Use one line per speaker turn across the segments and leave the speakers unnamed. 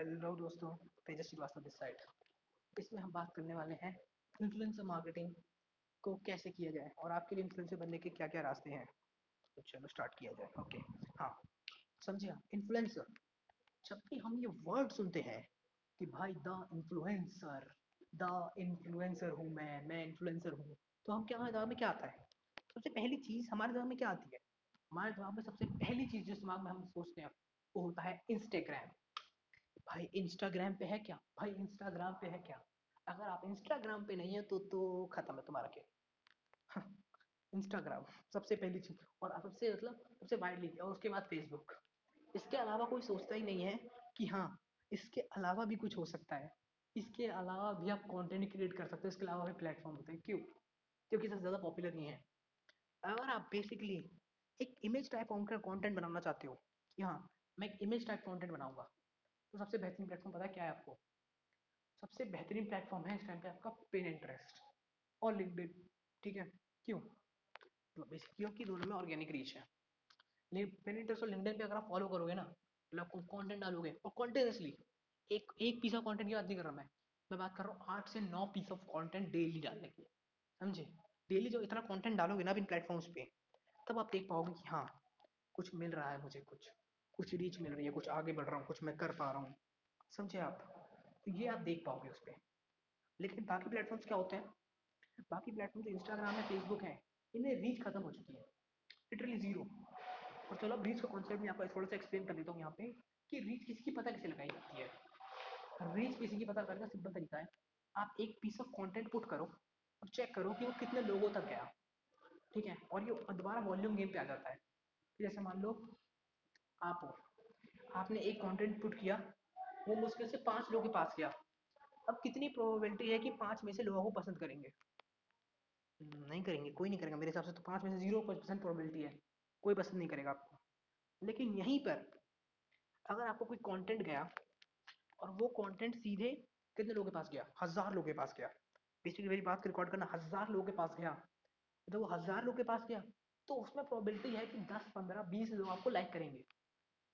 Hello दोस्तों तेजस Srivastava this side इसमें हम बात करने वाले हैं इन्फ्लुएंसर मार्केटिंग को कैसे किया जाए और आपके लिए इन्फ्लुएंसर बनने के क्या क्या रास्ते हैं। तो चलो स्टार्ट किया जाए ओके हाँ समझिए इन्फ्लुएंसर जब भी हम ये वर्ड सुनते हैं कि भाई द इन्फ्लुएंसर द इन्फ्लुएंसर हूँ मैं मैं इन्फ्लुएंसर हूँ तो हम क्या, हमारे दिमाग में क्या आता है? सबसे पहली चीज़ हमारे दिमाग में क्या आती है? हमारे दिमाग में सबसे पहली चीज़ जिस दिमाग में हम सोचते हैं, वो होता है इंस्टाग्राम भाई इंस्टाग्राम पे है क्या? भाई इंस्टाग्राम पे है क्या? अगर आप इंस्टाग्राम पे नहीं है तो तो खत्म है तुम्हारा खेल। इंस्टाग्राम सबसे पहली चीज़। और सबसे मतलब सबसे वाइडली और उसके बाद फेसबुक इसके अलावा कोई सोचता ही नहीं है कि हाँ इसके अलावा भी कुछ हो सकता है। इसके अलावा भी आप कंटेंट क्रिएट कर सकते हो, इसके अलावा भी प्लेटफॉर्म होते हैं। क्यों? क्योंकि सबसे ज़्यादा पॉपुलर नहीं है। अगर आप बेसिकली एक इमेज टाइप का कंटेंट बनाना चाहते हो, कि हाँ मैं एक इमेज टाइप कंटेंट बनाऊँगा। तो सबसे बेहतरीन प्लेटफॉर्म पता है क्या है आपको? सबसे बेहतरीन प्लेटफॉर्म है इस टाइम पे आपका पेन इंटरेस्ट और लिंक्डइन ठीक है? क्यों? तो क्योंकि दोनों में ऑर्गेनिक रीच है। पेन इंटरेस्ट और लिंक्डइन पे अगर आप फॉलो करोगे ना मतलब कंटेंट डालोगे, और कॉन्टिन्यूसली एक एक पीस ऑफ़ कंटेंट की बात नहीं कर रहा मैं मैं बात कर रहा हूँ आठ से नौ पीस ऑफ़ कंटेंट डेली डालने की समझे? डेली जो इतना कंटेंट डालोगे ना इन प्लेटफॉर्म्स पे, तब आप देख पाओगे कि हाँ कुछ मिल रहा है मुझे कुछ। कुछ रीच मिल रही है, कुछ आगे बढ़ रहा हूँ, कुछ मैं कर पा रहा हूँ। समझे आप? तो ये आप देख पाओगे उस पर लेकिन बाकी प्लेटफॉर्म्स क्या होते हैं? बाकी प्लेटफॉर्म जो इंस्टाग्राम है फेसबुक है, इनमें रीच खत्म हो चुकी है। लिटरली ज़ीरो और चलो, अब रीच का कॉन्सेप्ट मैं आपको थोड़ा सा एक्सप्लेन कर देता हूँ यहाँ पे कि रीच किसी की पता कैसे लगाई जाती है। रीच किसी की पता करने का सिंपल तरीका है। आप एक पीस ऑफ़ कंटेंट पुट करो और चेक करो कि वो कितने लोगों तक गया। ठीक है? और ये दोबारा वॉल्यूम गेम पे आ जाता है। जैसे मान लो आप हो आपने एक कंटेंट पुट किया, वो मुश्किल से पाँच लोगों के पास गया। अब कितनी प्रोबेबिलिटी है कि पाँच में से लोगों को पसंद करेंगे? नहीं करेंगे, कोई नहीं करेगा मेरे हिसाब से तो पाँच में से ज़ीरो परसेंट प्रोबेबिलिटी है। कोई पसंद नहीं करेगा आपको। लेकिन यहीं पर अगर आपको कोई कंटेंट गया और वो कंटेंट सीधे कितने लोगों के पास गया? हज़ार लोगों के पास गया। बेसिकली मेरी बात रिकॉर्ड करना, हज़ार लोगों के पास गया। जब वो हज़ार लोगों के पास गया तो उसमें प्रोबेबिलिटी है कि दस, पंद्रह, बीस लोग आपको लाइक करेंगे।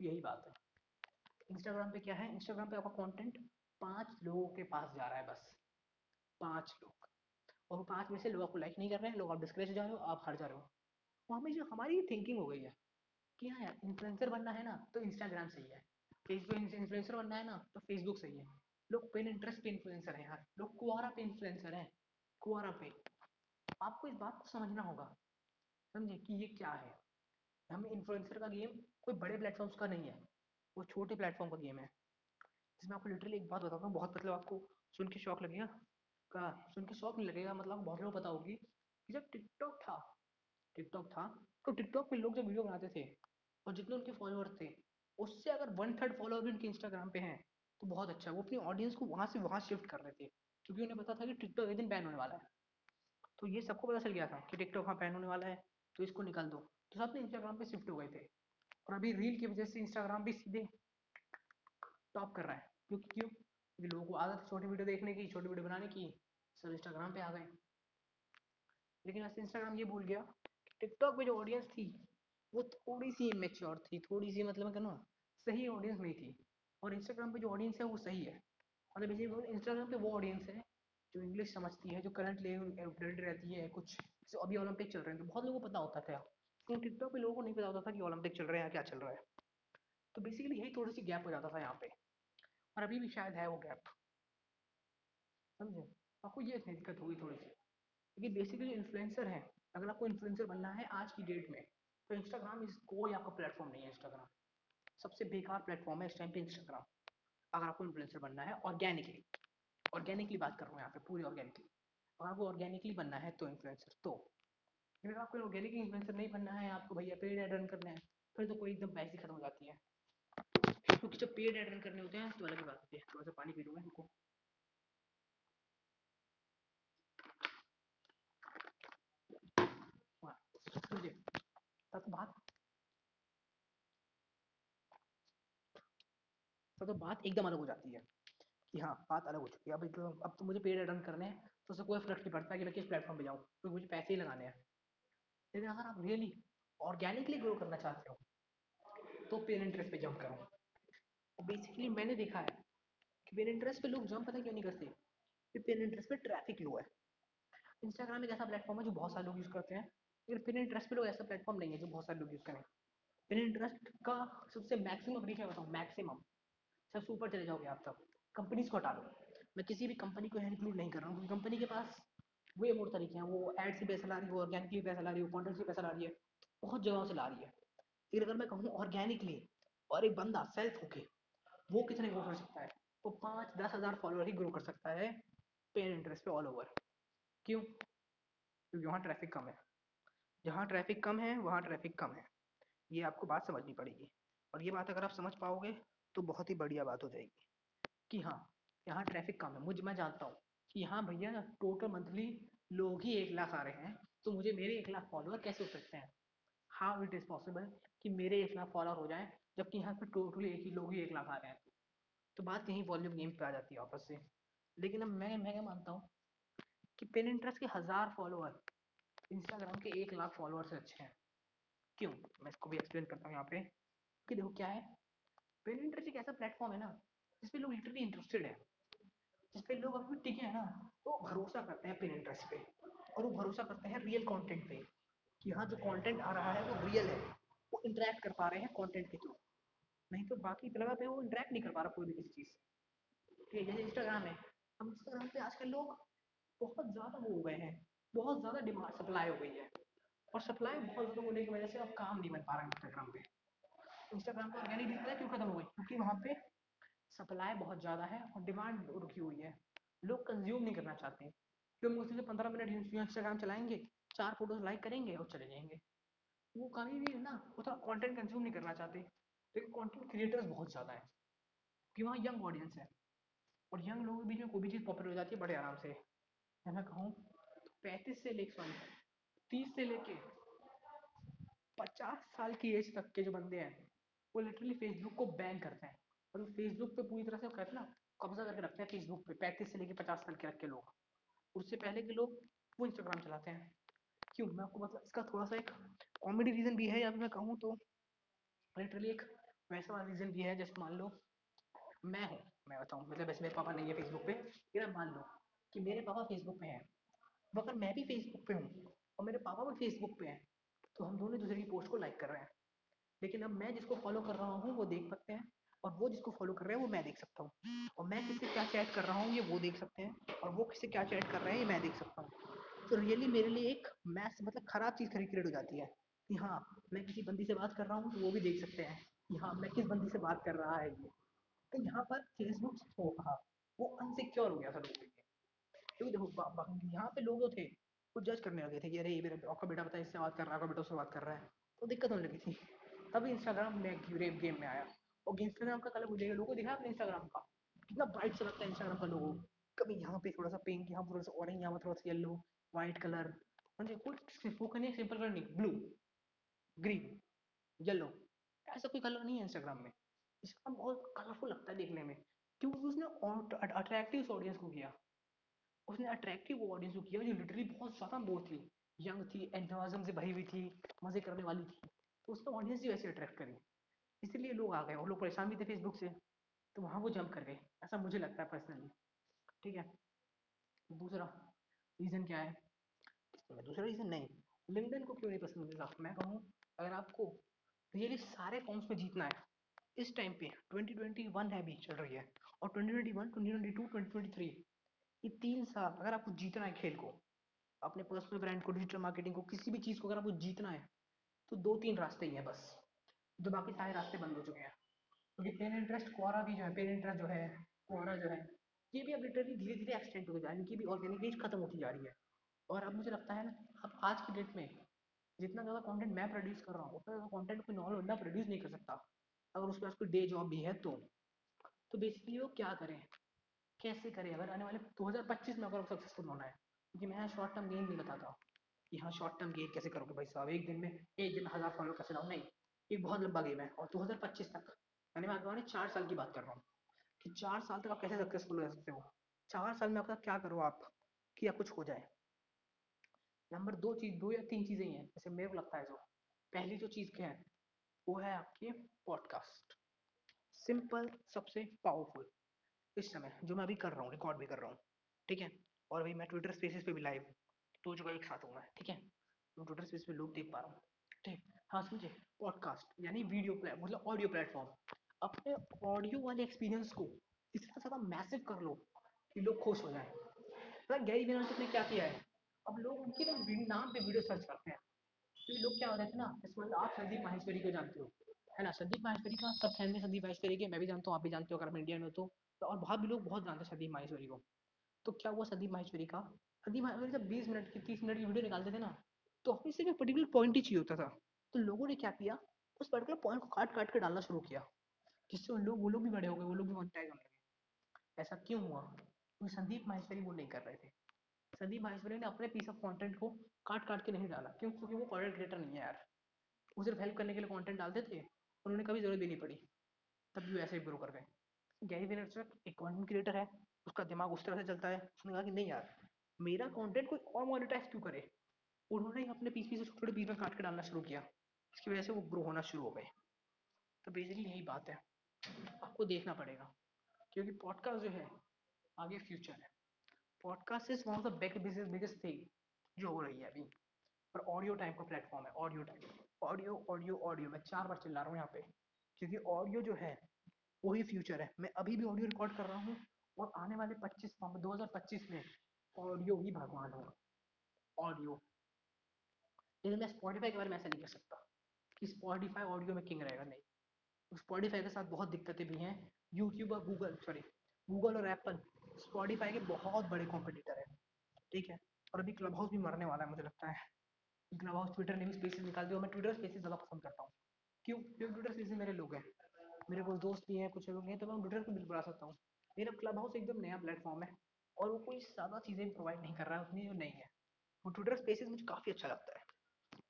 यही बात है। इंस्टाग्राम पे क्या है? इंस्टाग्राम पे आपका कंटेंट पाँच लोगों के पास जा रहा है बस। पाँच लोग। और पाँच में से लोग आपको लाइक नहीं कर रहे हैं, लोग आप डिस्करेज जा रहे हो, आप हार जा रहे हो। वो हमें जो हमारी थिंकिंग हो गई है कि हाँ यार इन्फ्लुएंसर बनना है ना तो इंस्टाग्राम सही है। फेसबुक इन्फ्लुएंसर बनना है ना तो फेसबुक सही है। लोग पेन इंटरेस्ट पे इन्फ्लुएंसर हैं यार। लोग कुआरा पे इन्फ्लुएंसर हैं। कुआरा पे। आपको इस बात को समझना होगा। समझे कि ये क्या है? हमें इन्फ्लुएंसर का गेम कोई बड़े प्लेटफॉर्म्स का नहीं है वो छोटे प्लेटफॉर्म का गेम है। जिसमें आपको लिटरली एक बात बताता हूँ बहुत मतलब आपको सुन के शौक लगेगा, का सुन के शौक नहीं लगेगा मतलब बहुत लोग पता होगी कि जब टिकटॉक था टिकटॉक था तो टिकटॉक पे लोग जब वीडियो बनाते थे और जितने उनके फॉलोअर्स थे, उससे अगर वन थर्ड फॉलोअर भी उनके इंस्टाग्राम पे हैं तो बहुत अच्छा वो अपनी ऑडियंस को वहाँ से वहाँ शिफ्ट कर रहे थे, क्योंकि उन्हें पता था कि टिकटॉक एक दिन बैन होने वाला है। तो ये सबको पता चल गया था कि टिकटॉक हाँ बैन होने वाला है तो इसको निकाल दो। तो सब इंस्टाग्राम पे शिफ्ट हो गए थे। और अभी रील की वजह से इंस्टाग्राम भी सीधे टॉप कर रहा है। क्योंकि क्यों? क्योंकि लोगों को आदत है छोटी वीडियो देखने की, छोटी वीडियो बनाने की, सब इंस्टाग्राम पे आ गए। लेकिन ऐसे इंस्टाग्राम ये भूल गया टिकटॉक पे जो ऑडियंस थी, वो थोड़ी सी इमेच्योर थी, थोड़ी सी मतलब कहना सही ऑडियंस नहीं थी। और इंस्टाग्राम पे जो ऑडियंस है वो सही है। मतलब बेसिकली इंस्टाग्राम पे वो ऑडियंस है जो इंग्लिश समझती है, जो करंट अपडेट रहती है, कुछ अभी ओलंपिक चल रहे हैं तो बहुत लोगों को पता होता था। तो टिकटॉक पे लोगों को नहीं पता होता था कि ओलंपिक चल रहे हैं क्या चल रहा है। तो बेसिकली यही थोड़ी सी गैप हो जाता था यहाँ पे। और अभी भी शायद है वो गैप समझे? आपको ये दिक्कत होगी थोड़ी सी लेकिन बेसिकली इन्फ्लुएंसर है, अगर आपको इन्फ्लुएंसर बनना है आज की डेट में तो इंस्टाग्राम इस कोई आपका प्लेटफॉर्म नहीं है इंस्टाग्राम सबसे बेकार प्लेटफॉर्म है इस टाइम पे इंस्टाग्राम अगर आपको इन्फ्लुएंसर बनना है ऑर्गेनिकली ऑर्गेनिकली बात कर रहा हूँ यहाँ पे, पूरी ऑर्गेनिकली अगर आपको ऑर्गेनिकली बनना है तो इन्फ्लुएंसर तो। अगर आपको ऑर्गेनिकली इन्फ्लुएंसर नहीं बनना है, आपको भैया पेड एड रन करना है, फिर तो कोई एकदम पैसे खत्म हो जाती है। क्योंकि जब पेड एड रन करने होते हैं तो अलग बात होती है। थोड़ा सा पानी पी लूँगा इनको। समझे? तो बात तो बात एकदम अलग हो जाती है। कि हाँ बात अलग हो चुकी है। अब तो अब तो मुझे पेड एड रन करने हैं तो उससे कोई फ़र्क नहीं पड़ता कि मैं किस प्लेटफॉर्म पे जाऊँ, क्योंकि मुझे पैसे ही लगाने हैं। लेकिन अगर आप रियली ऑर्गेनिकली ग्रो करना चाहते हो तो पेड इंटरेस्ट पे जंप करो। बेसिकली मैंने देखा है कि पेन इंटरेस्ट पे लोग जंप पता क्यों नहीं करते? कि पेन इंटरेस्ट पे ट्रैफ़िक लो है। इंस्टाग्राम एक ऐसा प्लेटफॉर्म है जो बहुत सारे लोग यूज़ करते हैं, लेकिन पिन इंटरेस्ट पे लोग ऐसा प्लेटफॉर्म नहीं है जो बहुत सारे लोग यूज़ करें। पिन इंटरेस्ट का सबसे मैक्सिमम रीच मैं बताऊँ मैक्सिमम सबसे ऊपर चले जाओगे आप तब। कंपनीज़ को हटा दो। मैं किसी भी कंपनी को इंक्लूड नहीं कर रहा हूँ कंपनी के पास वे मोर तरीके हैं, वो एड से पैसा ला रही है ऑर्गेनिकली पैसा ला रही है कॉन्टेंट से पैसा ला रही है, बहुत जगहों से ला रही है। लेकिन अगर मैं कहूँ ऑर्गेनिकली और एक बंदा सेल्फ होके, वो कितने ग्रो कर सकता है? वो पाँच दस हज़ार फॉलोअर ही ग्रो कर सकता है पेन इंटरेस्ट पे ऑल ओवर क्यों? क्योंकि वहाँ ट्रैफ़िक कम है। जहाँ ट्रैफ़िक कम है, वहाँ ट्रैफ़िक कम है। ये आपको बात समझनी पड़ेगी। और ये बात अगर आप समझ पाओगे तो बहुत ही बढ़िया बात हो जाएगी कि हाँ यहाँ ट्रैफ़िक कम है। मुझ, मैं जानता हूँ। कि यहाँ भैया टोटल मंथली लोग ही एक लाख आ रहे हैं तो मुझे मेरे एक लाख फॉलोअर कैसे हो सकते हैं? हाउ इट इज़ पॉसिबल कि मेरे एक लाख फॉलोअर हो जाएँ, जबकि यहाँ पे टोटली एक ही लोग ही एक लाख आ रहे हैं? तो बात यहीं वॉल्यूम गेम पे आ जाती है वापस से। लेकिन अब मैं मैं क्या मानता हूँ कि पेन इंटरेस्ट के हज़ार फॉलोअर इंस्टाग्राम के एक लाख फॉलोअर से अच्छे हैं। क्यों? मैं इसको भी एक्सप्लेन करता हूँ यहाँ पे कि देखो क्या है? पेन इंटरेस्ट एक ऐसा प्लेटफॉर्म है ना, जिसपे लोग लिटरली इंटरेस्टेड है। जिसपे लोग अभी टिके हैं ना तो भरोसा करते हैं पेन इंटरेस्ट पे। और वो भरोसा करते हैं रियल कंटेंट पे कि हाँ जो कंटेंट आ रहा है, वो रियल है। वो इंटरेक्ट कर पा रहे हैं कंटेंट के थ्रू नहीं तो बाकी जगह पे वो इंटरेक्ट नहीं कर पा रहा कोई भी किसी चीज़ ठीक है जैसे इंस्टाग्राम है। हम इंस्टाग्राम पे आजकल लोग बहुत ज़्यादा वो हो गए हैं। बहुत ज़्यादा डिमांड सप्लाई हो गई है। और सप्लाई बहुत ज़्यादा होने की वजह से अब काम नहीं बन पा रहा है इंस्टाग्राम पे। इंस्टाग्राम पर ऑर्गेनिक है क्यों खत्म हो गई क्योंकि वहाँ पे सप्लाई बहुत ज़्यादा है और डिमांड रुकी हुई है। लोग कंज्यूम नहीं करना चाहते क्यों? मुश्किल से पंद्रह मिनट इंस्टाग्राम चलाएँगे, चार फ़ोटोज़ लाइक करेंगे और चले जाएँगे। वो कभी भी ना थोड़ा कंटेंट कंज्यूम नहीं करना चाहते। लेकिन कंटेंट क्रिएटर्स बहुत ज़्यादा है कि वहाँ यंग ऑडियंस है। और यंग लोगों के बीच में कोई भी चीज़ पॉपुलर हो जाती है, बड़े आराम से। मैं कहूँ, पैंतीस से लेके सॉरी तीस से लेके पचास साल की एज तक के जो बंदे हैं, वो लिटरली फेसबुक को बैन करते हैं। और फेसबुक पे पूरी तरह से कहते ना कब्जा करके रखते हैं फेसबुक पे, पैंतीस से लेके पचास साल के रख के लोग। उससे पहले के लोग वो इंस्टाग्राम चलाते हैं। क्यों? मैं आपको मतलब इसका थोड़ा सा एक कॉमेडी रीज़न भी है, या मैं कहूँ तो लिटरली एक वैसा वाला रीज़न भी है, जैसे मान लो, मैं हूँ, मैं बताऊँ मतलब वैसे मेरे पापा नहीं है फेसबुक पे, लेकिन मान लो कि मेरे पापा फेसबुक पे हैं मगर मैं भी फेसबुक पे हूँ, और मेरे पापा भी फेसबुक पे हैं तो हम दोनों दूसरे की पोस्ट को लाइक कर रहे हैं। लेकिन अब मैं जिसको फॉलो कर रहा हूँ, वो देख सकते हैं और वो जिसको फॉलो कर रहे हैं, वो मैं देख सकता हूँ। और मैं किससे क्या चैट कर रहा हूँ, ये वो देख सकते हैं। और वो किससे क्या चैट कर रहे हैं, ये मैं देख सकता हूँ। तो रियली मेरे लिए एक मैस मतलब ख़राब चीज़ क्रिएट हो जाती है कि हाँ मैं किसी बंदी से बात कर रहा हूँ तो वो भी देख सकते हैं कि हाँ मैं किस बंदी से बात कर रहा है ये। तो यहाँ पर फेसबुक हो हाँ वो अनसिक्योर हो गया था लोगों के लिए। क्योंकि देखो यहाँ पे लोग जो थे, वो जज करने लगे थे कि अरे, ये मेरा आपका बेटा पता इससे बात कर रहा है आपका बेटा उससे बात कर रहा है। तो दिक्कत होने लगी थी। तभी इंस्टाग्राम में गेम में आया। और इंस्टाग्राम का कलर मुझे लोगों को दिखा अपने इंस्टाग्राम का। कितना ब्राइट सा लगता है इंस्टाग्राम का लोगो कभी यहाँ पे थोड़ा सा पिंक यहाँ थोड़ा सा ऑरेंज यहाँ थोड़ा सा येलो व्हाइट कलर म्हणजे कुछ वो करनी सिंपल कलर नहीं ब्लू ग्रीन येलो ऐसा कोई कलर नहीं है इंस्टाग्राम में। इंस्टाग्राम बहुत कलरफुल लगता है देखने में। क्योंकि उसने अट्रैक्टिव ऑडियंस को किया। उसने अट्रैक्टिव ऑडियंस को किया जो लिटरली बहुत ज़्यादा वो थी। यंग थी एंथुआजम से भरी हुई थी, मज़े करने वाली थी। तो उसने ऑडियंस ही वैसे अट्रैक्ट करी। इसलिए लोग आ गए और लोग परेशान भी थे फेसबुक से तो वहाँ वो जंप कर गए ऐसा मुझे लगता है पर्सनली ठीक है? दूसरा रीज़न क्या है? दूसरा रीज़न नहीं लिंकडइन को क्यों नहीं पसंद मिलता मैं कहूँ अगर आपको रियली सारे फॉर्म्स में जीतना है इस टाइम पे 2021 है भी चल रही है और 2021, 2022, 2023 ये तीन साल अगर आपको जीतना है खेल को अपने पर्सनल ब्रांड को डिजिटल मार्केटिंग को किसी भी चीज़ को अगर आपको जीतना है तो दो तीन रास्ते ही हैं बस। जो बाकी सारे रास्ते बंद हो चुके हैं। क्योंकि पेन इंटरेस्ट क्वारा भी जो है पेन इंटरेस्ट जो है क्वारा जो है, ये भी अब लिटरली धीरे धीरे एक्सटेंड होते जा रही है, इनकी भी ऑर्गेनिक रीच खत्म होती जा रही है। और अब मुझे लगता है ना, अब आज की डेट में जितना ज़्यादा कंटेंट मैं प्रोड्यूस कर रहा हूँ, उतना ज़्यादा कंटेंट कोई नॉर्मल बंदा प्रोड्यूस नहीं कर सकता। अगर उसके पास कोई डे जॉब भी है तो। तो बेसिकली वो क्या करें? कैसे करें? अगर आने वाले 2025 में अगर सक्सेसफुल होना है, क्योंकि मैं शॉर्ट टर्म गेन नहीं बताता। कि हाँ शॉर्ट टर्म गेन कैसे करोगे भाई साहब? एक दिन में, एक दिन हज़ार फॉलो कैसे लाओ नहीं। एक बहुत लंबा गेम है और 2025 तक। मैंने मैं आगे चार साल की बात कर रहा हूँ कि चार साल तक आप कैसे सक्सेसफुल हो सकते हो? चार साल में आपका क्या करो आप कि या कुछ हो जाए? नंबर दो चीज़, दो या तीन चीज़ें ही हैं। जैसे मेरे को लगता है जो पहली जो चीज़ क्या है, वो है आपके पॉडकास्ट सिंपल सबसे पावरफुल इस समय जो मैं अभी कर रहा हूँ रिकॉर्ड भी कर रहा हूँ, ठीक है? और अभी मैं ट्विटर स्पेसिस पे भी लाइव दो जगह एक साथ हूँ मैं, ठीक है? ट्विटर स्पेस पे लोग देख पा रहा हूँ, ठीक? हाँ समझे पॉडकास्ट यानी वीडियो प्ले मतलब ऑडियो प्लेटफॉर्म अपने ऑडियो वाले एक्सपीरियंस को इतना ज़्यादा मैसिव कर लो कि लोग खुश हो जाएँ। मतलब गैरी वेनरचिक ने क्या किया है? अब लोग उनके ना नाम पे वीडियो सर्च करते हैं। तो लोग क्या हो रहे थे ना जैसे मतलब आप संदीप माहेश्वरी को जानते हो है ना? संदीप माहेश्वरी का सब में संदीप माहेश्वरी के मैं भी जानता हूँ आप भी जानते हो अगर आप इंडिया में हो तो, तो और बहुत भी लोग बहुत जानते हैं संदीप माहेश्वरी को। तो क्या हुआ संदीप माहेश्वरी का? संदीप माहेश्वरी जब बीस मिनट की तीस मिनट की वीडियो निकालते थे ना तो हमें सिर्फ़ पर्टिकुलर पॉइंट ही चाहिए होता था। तो लोगों ने क्या किया? उस पर्टिकुलर पॉइंट को काट काट के डालना शुरू किया, जिससे उन लोग, वो लोग भी बड़े हो गए, वो लोग भी मोनेटाइज होने लगे। ऐसा क्यों हुआ? क्योंकि संदीप माहेश्वरी वो नहीं कर रहे थे। संदीप माहेश्वरी ने अपने पीस ऑफ़ कंटेंट को काट काट के नहीं डाला, क्यों? क्योंकि वो कंटेंट क्रिएटर नहीं है यार। वो सिर्फ़ हेल्प करने के लिए कंटेंट डालते थे, उन्होंने कभी ज़रूरत भी नहीं पड़ी। तब भी ऐसे ही ग्रो कर गए। गैरी वेनरचक एक कंटेंट क्रिएटर है, उसका दिमाग उस तरह से चलता है, उसने कहा कि नहीं यार, मेरा कंटेंट कोई और मोनिटाइज क्यों करे? उन्होंने अपने पीस पीस छोटे छोटे पीस में काट के डालना शुरू किया। इसकी वजह से वो ग्रो होना शुरू हो गए। तो बेसिकली यही बात है। आपको देखना पड़ेगा। क्योंकि पॉडकास्ट जो है, आगे फ्यूचर है। Podcast is one of the big biggest thing जो हो रही है अभी। और ऑडियो टाइप का प्लेटफॉर्म है audio type audio audio audio मैं चार बार चिल्ला रहा हूँ यहाँ पे। क्योंकि ऑडियो जो है वही फ्यूचर है। मैं अभी भी ऑडियो रिकॉर्ड कर रहा हूँ और आने वाले 25 दो हज़ार पच्चीस में ऑडियो ही भगवान होगा। ऑडियो लेकिन मैं स्पॉटिफाई के बारे में ऐसा नहीं कर सकता। स्पॉटिफाई ऑडियो में किंग रहेगा, नहीं। स्पॉटिफाई के साथ बहुत दिक्कतें भी हैं। यूट्यूब और गूगल सॉरी गूगल और एप्पल स्पॉटिफाई के बहुत बड़े कॉम्पिटिटर है, ठीक है? और अभी क्लब हाउस भी मरने वाला है, मुझे लगता है। क्लब हाउस ट्विटर ने भी स्पेसेस निकाल दिया मैं ट्विटर स्पेसेस ज़्यादा पसंद करता हूँ। क्यों? क्योंकि ट्विटर स्पेसेस मेरे लोग हैं। मेरे कुछ दोस्त भी हैं, कुछ लोग हैं तो मैं ट्विटर को बिल्कुल बढ़ा सकता हूँ। लेकिन क्लब हाउस एकदम नया प्लेटफॉर्म है, और वो कोई ज़्यादा चीज़ें प्रोवाइड नहीं कर रहा है, उतनी नहीं है। वो ट्विटर स्पेसिस मुझे काफ़ी अच्छा लगता है।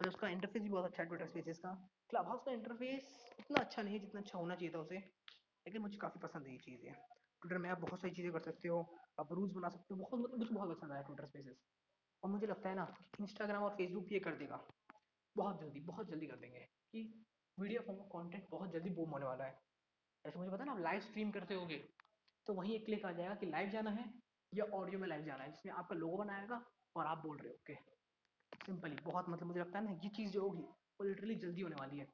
और उसका इंटरफेस भी बहुत अच्छा है ट्विटर स्पेसेस का। क्लब हाउस का इंटरफेस इतना अच्छा नहीं है जितना अच्छा होना चाहिए था उसे। लेकिन मुझे काफ़ी पसंद है ये चीज़ें। ट्विटर में आप बहुत सारी चीज़ें कर सकते हो, आप रूल्स बना सकते हो, बहुत मतलब मुझे बहुत पसंद आया ट्विटर स्पेसेस और मुझे लगता है ना इंस्टाग्राम और फेसबुक ये कर देगा। बहुत जल्दी बहुत जल्दी कर देंगे। कि वीडियो फॉर्म कॉन्टेंट बहुत जल्दी बूम होने वाला है। ऐसे मुझे पता ना, आप लाइव स्ट्रीम करते होगे तो वहीं एक क्लिक आ जाएगा कि लाइव जाना है या ऑडियो में लाइव जाना है, जिसमें आपका लोगो बनाएगा और आप बोल रहे हो ओके सिंपली बहुत मतलब मुझे लगता है ना, ये चीज़ जो होगी, वो लिटरली जल्दी होने वाली है।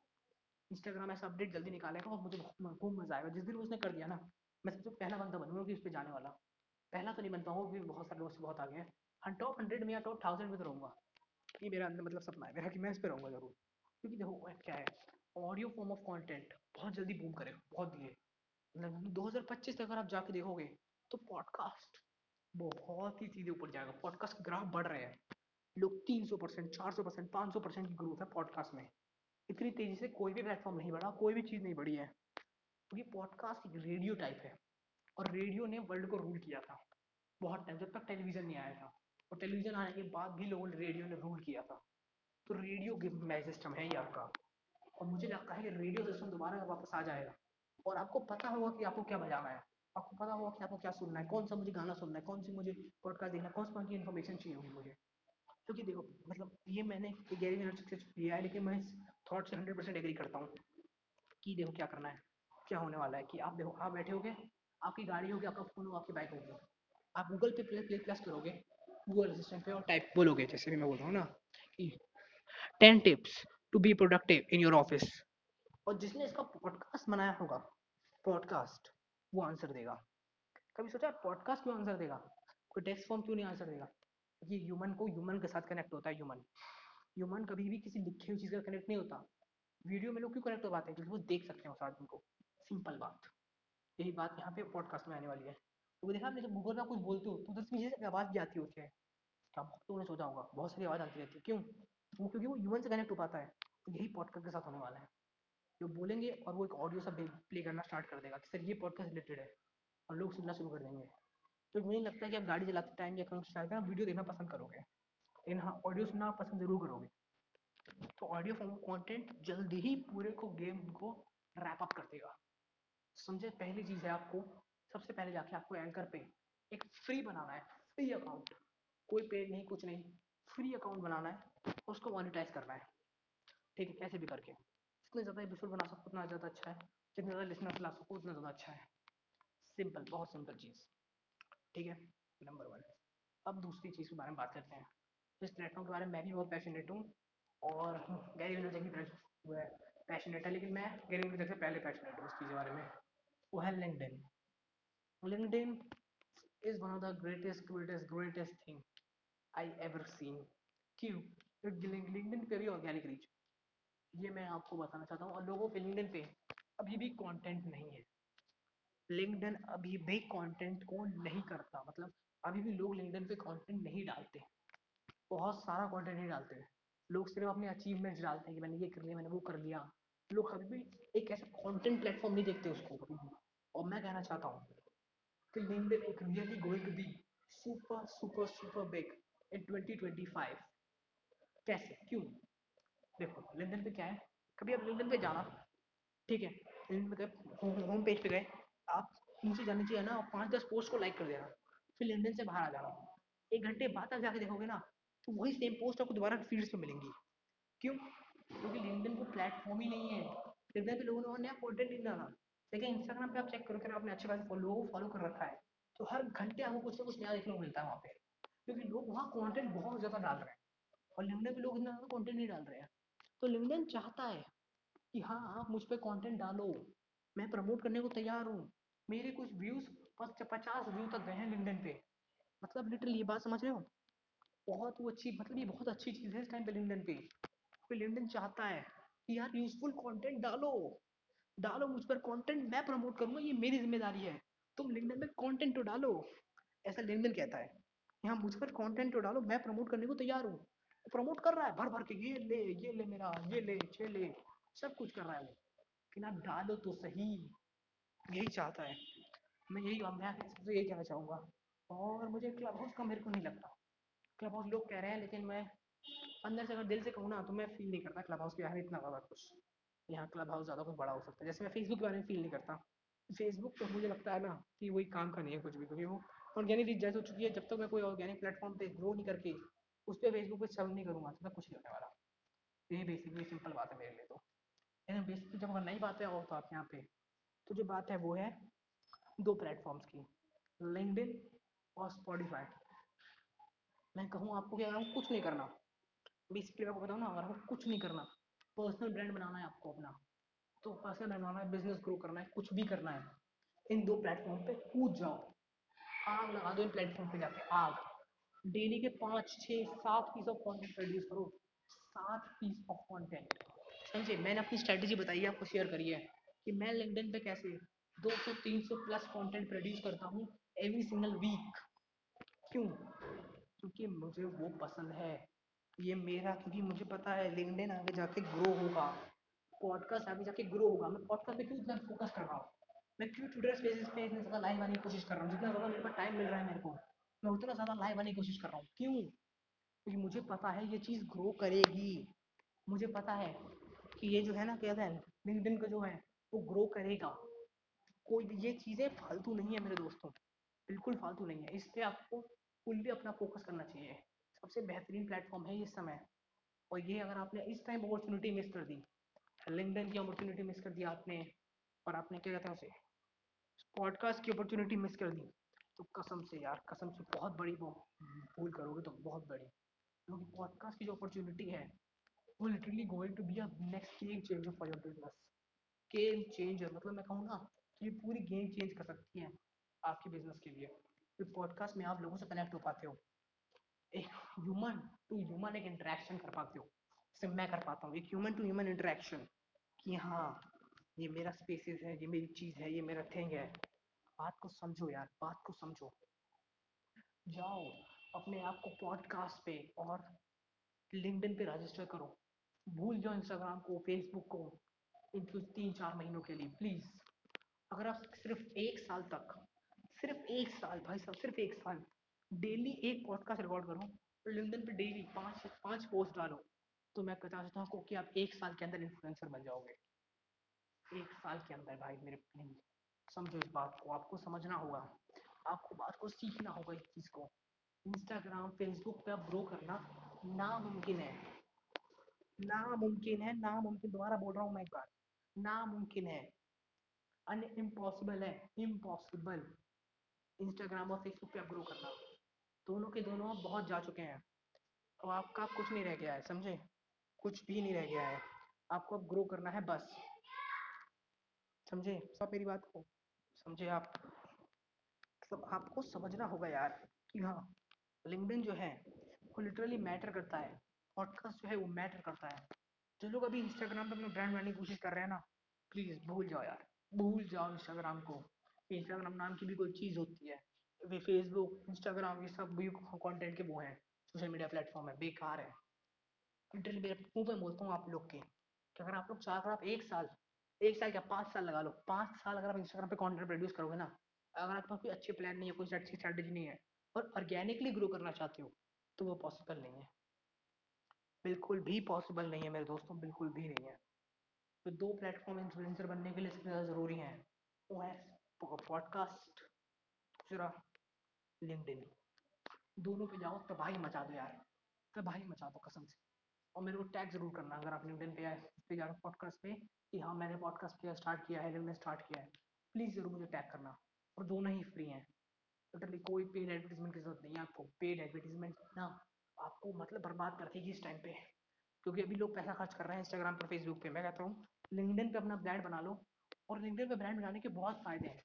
इंस्टाग्राम ऐसा अपडेट जल्दी निकालेगा और मुझे खूब मज़ा आएगा। जिस दिन उसने कर दिया ना, मैं सबसे पहला बंदा बनूँगा कि उस पर जाने वाला। पहला तो नहीं बन पाऊँगा क्योंकि बहुत सारे लोग बहुत आगे हैं। हाँ टॉप हंड्रेड में या टॉप थाउज़ेंड में तो रहूँगा। ये मेरा अंदर मतलब सपना है मेरा कि मैं इस पर रहूँगा ज़रूर। क्योंकि देखो क्या है ऑडियो फॉर्म ऑफ़ कॉन्टेंट बहुत जल्दी बूम करेगा बहुत दिए मतलब 2025 तक अगर आप जाके देखोगे तो पॉडकास्ट बहुत ही चीज़ें ऊपर जाएगा। पॉडकास्ट ग्राफ बढ़ रहे हैं। लोग 300 परसेंट, चार सौ परसेंट, पाँच सौ परसेंट की ग्रोथ है पॉडकास्ट में। इतनी तेज़ी से कोई भी प्लेटफॉर्म नहीं बढ़ा, कोई भी चीज़ नहीं बढ़ी है। क्योंकि पॉडकास्ट एक रेडियो टाइप है और रेडियो ने वर्ल्ड को रूल किया था। बहुत टाइम जब तक टेलीविज़न नहीं आया था और टेलीविज़न आने के बाद भी लोगों ने रेडियो ने रूल किया था। तो रेडियो मैच सिस्टम है ये आपका। और मुझे लगता है कि रेडियो सिस्टम दोबारा वापस आ जाएगा। और आपको पता होगा कि आपको क्या बजाना है। आपको पता होगा कि आपको क्या सुनना है, कौन सा मुझे गाना सुनना है, कौन सी मुझे पॉडकास्ट देखना है, कौन सी की इन्फॉर्मेशन चाहिए होगी मुझे। क्योंकि देखो मतलब ये मैंने गैरी वेनरचिक से लिया है, लेकिन मैं इस थॉट से हंड्रेड परसेंट एग्री करता हूँ कि देखो क्या करना है, क्या होने वाला है कि आप देखो, आप बैठे होगे, आपकी गाड़ी होगी, आपका फ़ोन होगा, आपकी बाइक होगी। आप गूगल पे प्ले प्ले प्लस करोगे गूगल असिस्टेंट पे और टाइप बोलोगे, जैसे भी मैं बोल रहा हूँ ना, कि ten tips to be productive in your office और जिसने इसका पॉडकास्ट बनाया होगा पॉडकास्ट वो आंसर देगा। कभी सोचा पॉडकास्ट क्यों आंसर देगा? कोई टेक्स्ट फॉर्म क्यों नहीं आंसर देगा? क्योंकि ह्यूमन को ह्यूमन के साथ कनेक्ट होता है ह्यूमन ह्यूमन कभी भी किसी लिखी हुई चीज़ का कनेक्ट नहीं होता। वीडियो में लोग क्यों कनेक्ट हो पाते हैं? क्योंकि वो देख सकते हैं उस आदमी को। सिंपल बात। यही बात यहाँ पे पॉडकास्ट में आने वाली है। तो देखा आपने, जब गूगल में कुछ बोलते हो तो उधर से आवाज़ भी आती होती है। क्या लोगों ने सोचा होगा? बहुत सारी आवाज़ आती रहती है। क्यों? वो क्योंकि वो ह्यूमन से कनेक्ट हो पाता है। तो यही पॉडकास्ट के साथ होने वाला है। जो बोलेंगे और वो एक ऑडियो सा प्ले करना स्टार्ट कर देगा कि सर ये पॉडकास्ट रिलेटेड है। और लोग सुनना शुरू कर देंगे। तो मुझे लगता है कि आप गाड़ी चलाते टाइम या कहीं चलाते हैं वीडियो देखना पसंद करोगे। लेकिन हाँ ऑडियो सुनना पसंद ज़रूर करोगे। तो ऑडियो फॉर्म कंटेंट जल्दी ही पूरे को गेम को रैप अप कर देगा। समझे? पहली चीज़ है आपको, सबसे पहले जाके आपको एंकर पे एक फ्री बनाना है फ्री अकाउंट कोई पेड नहीं, कुछ नहीं। फ्री अकाउंट बनाना है, उसको मोनिटाइज करना है। ठीक है कैसे भी करके। जितने ज़्यादा एपिसोड बना सको उतना ज़्यादा अच्छा है। जितने ज़्यादा लिसनर्स ला सको, उतना ज़्यादा अच्छा है। सिंपल बहुत सिंपल चीज़। ठीक है? नंबर वन अब दूसरी चीज़ के बारे में बात करते हैं। इस प्लेटफॉर्म के बारे में मैं भी बहुत पैशनेट हूँ और गैरी वेनरचक भी पैशनेट है लेकिन मैं गैरी वेनरचक से पहले पैशनेट हूँ इस चीज़ के बारे में। वो है LinkedIn LinkedIn is one of the greatest greatest greatest thing I ever seen क्यों? लिंकडिन पे भी ऑर्गेनिक रीच ये मैं आपको बताना चाहता हूँ। और लोगों पे लिंकडिन पे अभी भी कंटेंट नहीं है। लिंकडिन अभी भी कंटेंट को नहीं करता। मतलब अभी भी लोग लिंकडिन पे कंटेंट नहीं डालते। बहुत सारा कंटेंट नहीं डालते। लोग सिर्फ़ अपने अचीवमेंट्स डालते हैं कि मैंने ये कर लिया, मैंने वो कर लिया। लोग कभी भी एक ऐसा कंटेंट प्लेटफॉर्म नहीं देखते उसको और मैं कहना चाहता हूँ कि लिंक्डइन एक really going to be super super super big in 2025 कैसे? क्यों? देखो लिंक्डइन पे क्या है? कभी आप लिंक्डइन पे जाना, ठीक है? लिंक्डइन पे होम पेज पे गए आप नीचे जाने चाहिए ना, पाँच दस पोस्ट को लाइक कर देना, फिर लिंक्डइन से बाहर आ जाना। एक घंटे बाद आप जाके देखोगे ना तो वही सेम पोस्ट आपको दोबारा फीड्स में मिलेंगी। क्यों? क्योंकि लिंक्डइन को प्लेटफॉर्म ही नहीं है। लिंक्डइन पे लोगों ने नया कंटेंट नहीं डाला। लेकिन इंस्टाग्राम पे आप चेक करो कि आपने अच्छे खासे लोगों को फॉलो कर रखा है तो हर घंटे आपको कुछ ना कुछ नया देखने को मिलता है वहाँ पे। क्योंकि लोग वहाँ कंटेंट बहुत ज़्यादा डाल रहे हैं। और लिंक्डइन पे लोग इतना ज़्यादा कंटेंट नहीं डाल रहे हैं। तो लिंक्डइन चाहता है कि हाँ आप मुझ पर कंटेंट डालो। मैं प्रमोट करने को तैयार हूँ। मेरे कुछ व्यूज़ पचास व्यू तक गए हैं लिंक्डइन पे। मतलब लिटरली ये बात समझ रहे हो? बहुत वो अच्छी मतलब ये बहुत अच्छी चीज़ है इस टाइम पे लिंक्डइन पे। फिर लिंक्डइन चाहता है कि यार यूजफुल कंटेंट डालो। डालो मुझ पर कंटेंट मैं प्रमोट करूँगा, ये मेरी ज़िम्मेदारी है। तुम लिंक्डइन में कंटेंट तो डालो, ऐसा लिंक्डइन कहता है। यहाँ मुझ पर कंटेंट तो डालो, मैं प्रमोट करने को तैयार हूँ। प्रमोट कर रहा है भर भर के, ये ले ये ले मेरा, ये ले, छे ले, सब कुछ कर रहा है वो। लेकिन आप डालो तो सही। यही चाहता है। मैं यही मैं सबसे यही कहना चाहूँगा। और मुझे क्लब हाउस का मेरे को नहीं लगता। क्लब हाउस लोग कह रहे हैं, लेकिन मैं अंदर से अगर दिल से कहूँ ना तो मैं फील नहीं करता क्लब हाउस के बारे में इतना ज़्यादा कुछ। यहाँ क्लब हाउस ज़्यादा कुछ बड़ा हो सकता है। जैसे मैं फेसबुक के बारे में फील नहीं करता। फेसबुक तो मुझे लगता है ना कि वही काम का नहीं है कुछ भी, क्योंकि वो ऑर्गेनिक रीच जैसे हो चुकी है। जब तक मैं कोई ऑर्गेनिक प्लेटफॉर्म पे ग्रो नहीं करके, उस पर फेसबुक पे सर्व नहीं करूँगा तो मैं कुछ नहीं होने वाला। यही बेसिकली सिंपल बात है मेरे लिए तो। लेकिन बेसिकली जब अगर नई बातें और तो आप यहाँ पे तो जो बात है वो है दो प्लेटफॉर्म्स की लिंक्डइन और स्पॉटिफाई मैं कहूँ आपको कि अगर आपको कुछ नहीं करना बेसिकली आपको बताऊँ ना, अगर आपको कुछ नहीं करना पर्सनल ब्रांड बनाना है आपको अपना तो पर्सनल ब्रांड बनाना है बिज़नेस ग्रो करना है, कुछ भी करना है, इन दो प्लेटफॉर्म पे कूद जाओ। आग लगा दो इन प्लेटफॉर्म पे जाके, आग। डेली के पाँच छः सात पीस ऑफ़ कॉन्टेंट प्रोड्यूस करो, सात पीस ऑफ़ कंटेंट समझे मैंने अपनी स्ट्रेटजी बताई आपको शेयर करी है कि मैं लिंक्डइन पे कैसे 200 300 प्लस कंटेंट प्रोड्यूस करता हूँ एवरी सिंगल वीक क्यों? क्योंकि मुझे वो पसंद है। ये मेरा, क्योंकि मुझे पता है लिंक्डइन आगे जाके ग्रो होगा पॉडकास्ट आगे जाके ग्रो होगा। मैं पॉडकास्ट पे क्यों इतना फोकस कर रहा हूँ? मैं क्यों ट्विटर स्पेसेस पे इतना ज़्यादा लाइव आने की कोशिश कर रहा हूँ? जितना ज़्यादा मेरे पास टाइम मिल रहा है मेरे को, मैं उतना ज़्यादा लाइव आने की कोशिश कर रहा हूँ। क्यों? क्योंकि मुझे पता है ये चीज़ ग्रो करेगी। मुझे पता है ये जो है ना कहते हैं लिंक्डइन का जो है, वो ग्रो करेगा। कोई ये चीज़ें फालतू नहीं है मेरे दोस्तों। बिल्कुल फालतू नहीं है। इस पर आपको फुल्ली अपना फोकस करना चाहिए। सबसे बेहतरीन प्लेटफॉर्म है इस समय। और ये अगर आपने इस टाइम अपॉर्चुनिटी मिस कर दी लिंक्डइन की अपॉर्चुनिटी मिस कर दी आपने, और आपने क्या कहते हैं उसे पॉडकास्ट की अपॉर्चुनिटी मिस कर दी तो कसम से यार, कसम से बहुत बड़ी वो भूल करोगे तो बहुत बड़ी। क्योंकि पॉडकास्ट की जो अपॉर्चुनिटी है वो literally going to be a next game changer for your business game changer मतलब मैं कहूँ ना कि ये पूरी गेम चेंज कर सकती है आपके बिज़नेस के लिए। तो पॉडकास्ट में आप लोगों से कनेक्ट हो पाते हो। एक ह्यूमन टू ह्यूमन एक इंटरेक्शन कर पाते हो। जैसे मैं कर पाता हूँ। एक ह्यूमन टू ह्यूमन इंटरेक्शन कि हाँ ये मेरा स्पेसिस है, ये मेरी चीज़ है, ये मेरा थिंग है। बात को समझो यार, बात को समझो। जाओ, अपने आप को पॉडकास्ट पे और लिंक्डइन पे रजिस्टर करो। भूल जाओ इंस्टाग्राम को फेसबुक को इन तीन चार महीनों के लिए प्लीज़ अगर आप सिर्फ़ एक साल तक, सिर्फ़ एक साल, भाई साहब, सिर्फ़ एक साल डेली एक पॉडकास्ट रिकॉर्ड करो लिंक्डइन पे डेली पाँच पाँच पोस्ट डालो तो मैं बता सकता हूँ कि आप एक साल के अंदर इन्फ्लुएंसर बन जाओगे। एक साल के अंदर, भाई, मेरे समझो इस बात को, आपको समझना होगा, आपको बात को सीखना होगा इस चीज़ को। इंस्टाग्राम फेसबुक पे आप ग्रो करना नामुमकिन है। नामुमकिन है, नामुमकिन, दोबारा बोल रहा हूँ मैं एक बार। नामुमकिन है। अन्य इम्पॉसिबल है। इम्पॉसिबल इंस्टाग्राम और फेसबुक पे आप ग्रो करना। दोनों के दोनों आप बहुत जा चुके हैं। तो आपका कुछ नहीं रह गया है, समझे? कुछ भी नहीं रह गया है। आपको अब ग्रो करना है बस। समझे? सब मेरी बात को समझे आप? सब आपको समझना होगा यार कि हाँ लिंक्डइन जो है, वो लिटरली मैटर करता है। पॉडकास्ट जो है वो मैटर करता है। जो लोग अभी इंस्टाग्राम पे अपना ब्रांड बनाने की कोशिश कर रहे हैं ना प्लीज़ भूल जाओ यार। भूल जाओ इंस्टाग्राम को। इंस्टाग्राम नाम की भी कोई चीज़ होती है। वे फेसबुक इंस्टाग्राम ये सब भी कंटेंट के वो हैं। सोशल मीडिया प्लेटफॉर्म है, बेकार है। पे बोलता हूँ आप लोग के कि अगर आप लोग अगर आप एक साल एक साल क्या पाँच साल लगा लो, पाँच साल अगर आप इंस्टाग्राम पे कंटेंट प्रोड्यूस करोगे ना, अगर आपके पास कोई अच्छे प्लान नहीं है, कोई अच्छी स्ट्रैटेजी नहीं है, और ऑर्गेनिकली ग्रो करना चाहते हो तो वो पॉसिबल नहीं है। बिल्कुल भी पॉसिबल नहीं है मेरे दोस्तों, बिल्कुल भी नहीं है। तो दो प्लेटफॉर्म इन्फ्लुएंसर बनने के लिए सबसे ज़्यादा ज़रूरी हैं। वो है पॉडकास्ट दूसरा लिंक्डइन दोनों पे जाओ, तबाही मचा दो यार। तबाही मचा दो कसम से। और मेरे को टैग ज़रूर करना अगर आप लिंक्डइन पे आए, पे जाकर पॉडकास्ट पे, कि हाँ मैंने पॉडकास्ट किया स्टार्ट किया है लिंक्डइन स्टार्ट किया है। प्लीज़ ज़रूर मुझे टैग करना। और दोनों ही फ्री हैं। टोटली कोई पेड एडवर्टीजमेंट की ज़रूरत नहीं है आपको। पेड एडवर्टीजमेंट ना। आपको मतलब बर्बाद कर देगी इस टाइम पे। क्योंकि अभी लोग पैसा खर्च कर रहे हैं इंस्टाग्राम पर फेसबुक पे, मैं कहता हूँ लिंक्डइन पे अपना ब्रांड बना लो और लिंक्डइन पे ब्रांड बनाने के बहुत फ़ायदे हैं।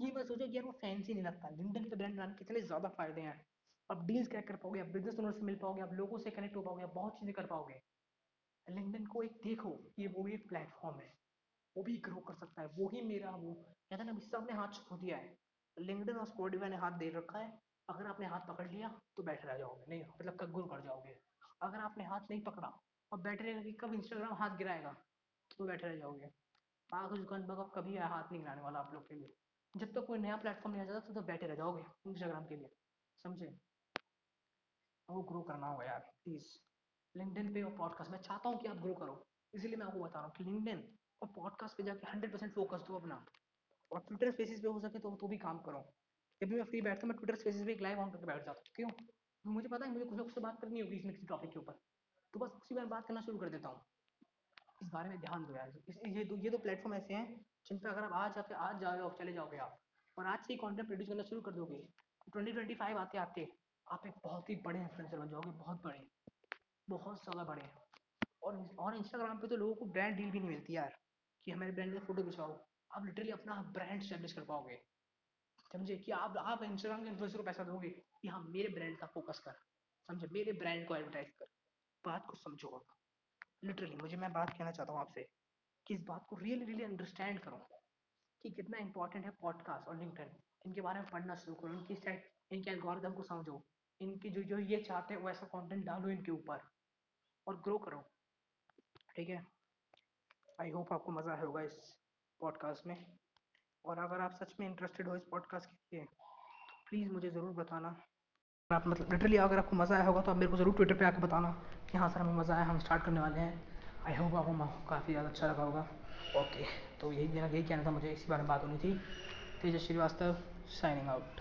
ये मैं सोचा कि यार वो फैंसी नहीं लगता। लिंक्डइन पे ब्रांड बनाने के इतने ज़्यादा फ़ायदे हैं। आप डील्स क्रैक कर पाओगे, आप बिज़नेस ओनर से मिल पाओगे, आप लोगों से कनेक्ट हो पाओगे, आप बहुत चीज़ें कर पाओगे। लिंक्डइन को एक देखो, ये वो भी एक प्लेटफॉर्म है। वो भी ग्रो कर सकता है। वो ही मेरा वो, कहता है ना, अभी सबने हाथ छोड़ दिया है। लिंक्डइन और स्पॉटिफाई ने हाथ दे रखा है। अगर आपने हाथ पकड़ लिया तो बैठे रह जाओगे। नहीं मतलब कग्गुर कर जाओगे। अगर आपने हाथ नहीं पकड़ा और बैठे रहेगा कब इंस्टाग्राम हाथ गिराएगा तो बैठे रह जाओगे। पागल दुकान कभी हाथ नहीं गिराने वाला आप लोग के लिए। जब तक कोई नया प्लेटफॉर्म नहीं आ जाता तो, तो बैठे रह जाओगे इंस्टाग्राम के लिए। समझे? वो ग्रो करना होगा यार प्लीज़ लिंक्डइन पे और पॉडकास्ट मैं चाहता हूँ कि आप ग्रो करो। इसीलिए मैं आपको बता रहा हूँ कि लिंक्डइन और पॉडकास्ट पे जाके हंड्रेड परसेंट फोकस दो अपना। और ट्विटर स्पेसिस पे हो सके तो तो भी काम करो। जब भी मैं फ्री बैठता हूँ, मैं ट्विटर स्पेसिस पे एक लाइव ऑन करके बैठ जाता हूँ। क्यों? तो मुझे पता है, मुझे कुछ लोग से बात करनी होगी इसमें किसी टॉपिक के ऊपर। तो बस उसी बार बात करना शुरू कर देता हूँ। इस बारे में ध्यान दो यार। ये दो ये दो प्लेटफॉर्म ऐसे हैं, जिन पर अगर आप आज जाके, आज जाओ चले जाओगे आप, और आज से ही कंटेंट प्रोड्यूस करना शुरू कर दोगे ट्वेंटी ट्वेंटी फाइव आते आते आप एक बहुत ही बड़े इन्फ्लुएंसर बन जाओगे, बहुत बड़े, बहुत ज़्यादा बड़े। और और इंस्टाग्राम पे तो लोगों को ब्रांड डील भी नहीं मिलती यार, कि हमारे ब्रांड का फ़ोटो खिंचवाओ। आप लिटरली अपना ब्रांड स्टैब्लिश कर पाओगे। समझे कि आप आप इंस्टाग्राम के इन्फ्लुएंसर को पैसा दोगे? कि हाँ मेरे ब्रांड का फोकस कर। समझे? मेरे ब्रांड को एडवर्टाइज कर। बात को समझो आप। लिटरली मुझे, मैं बात कहना चाहता हूँ आपसे कि इस बात को रियली रियली अंडरस्टैंड करो। कि कितना इंपॉर्टेंट है पॉडकास्ट और लिंक्डइन इनके बारे में पढ़ना शुरू करो। इनकी साइड इनके एल्गोरिदम को समझो। इनकी जो जो ये चाहते हैं वैसा कंटेंट डालो इनके ऊपर और ग्रो करो। ठीक है? आई होप आपको मज़ा आया होगा इस पॉडकास्ट में। और अगर आप सच में इंटरेस्टेड हो इस पॉडकास्ट के तो प्लीज़ मुझे ज़रूर बताना। आप मतलब लिटरली अगर आपको मज़ा आया होगा तो आप मेरे को ज़रूर ट्विटर पे आकर बताना कि हाँ सर, हमें मज़ा आया, हम स्टार्ट करने वाले हैं। आई होप आपको काफ़ी ज़्यादा अच्छा लगा होगा। ओके तो यही मेरा, यही कहना था मुझे, इसी बारे में बात होनी थी। तेजस श्रीवास्तव साइनिंग आउट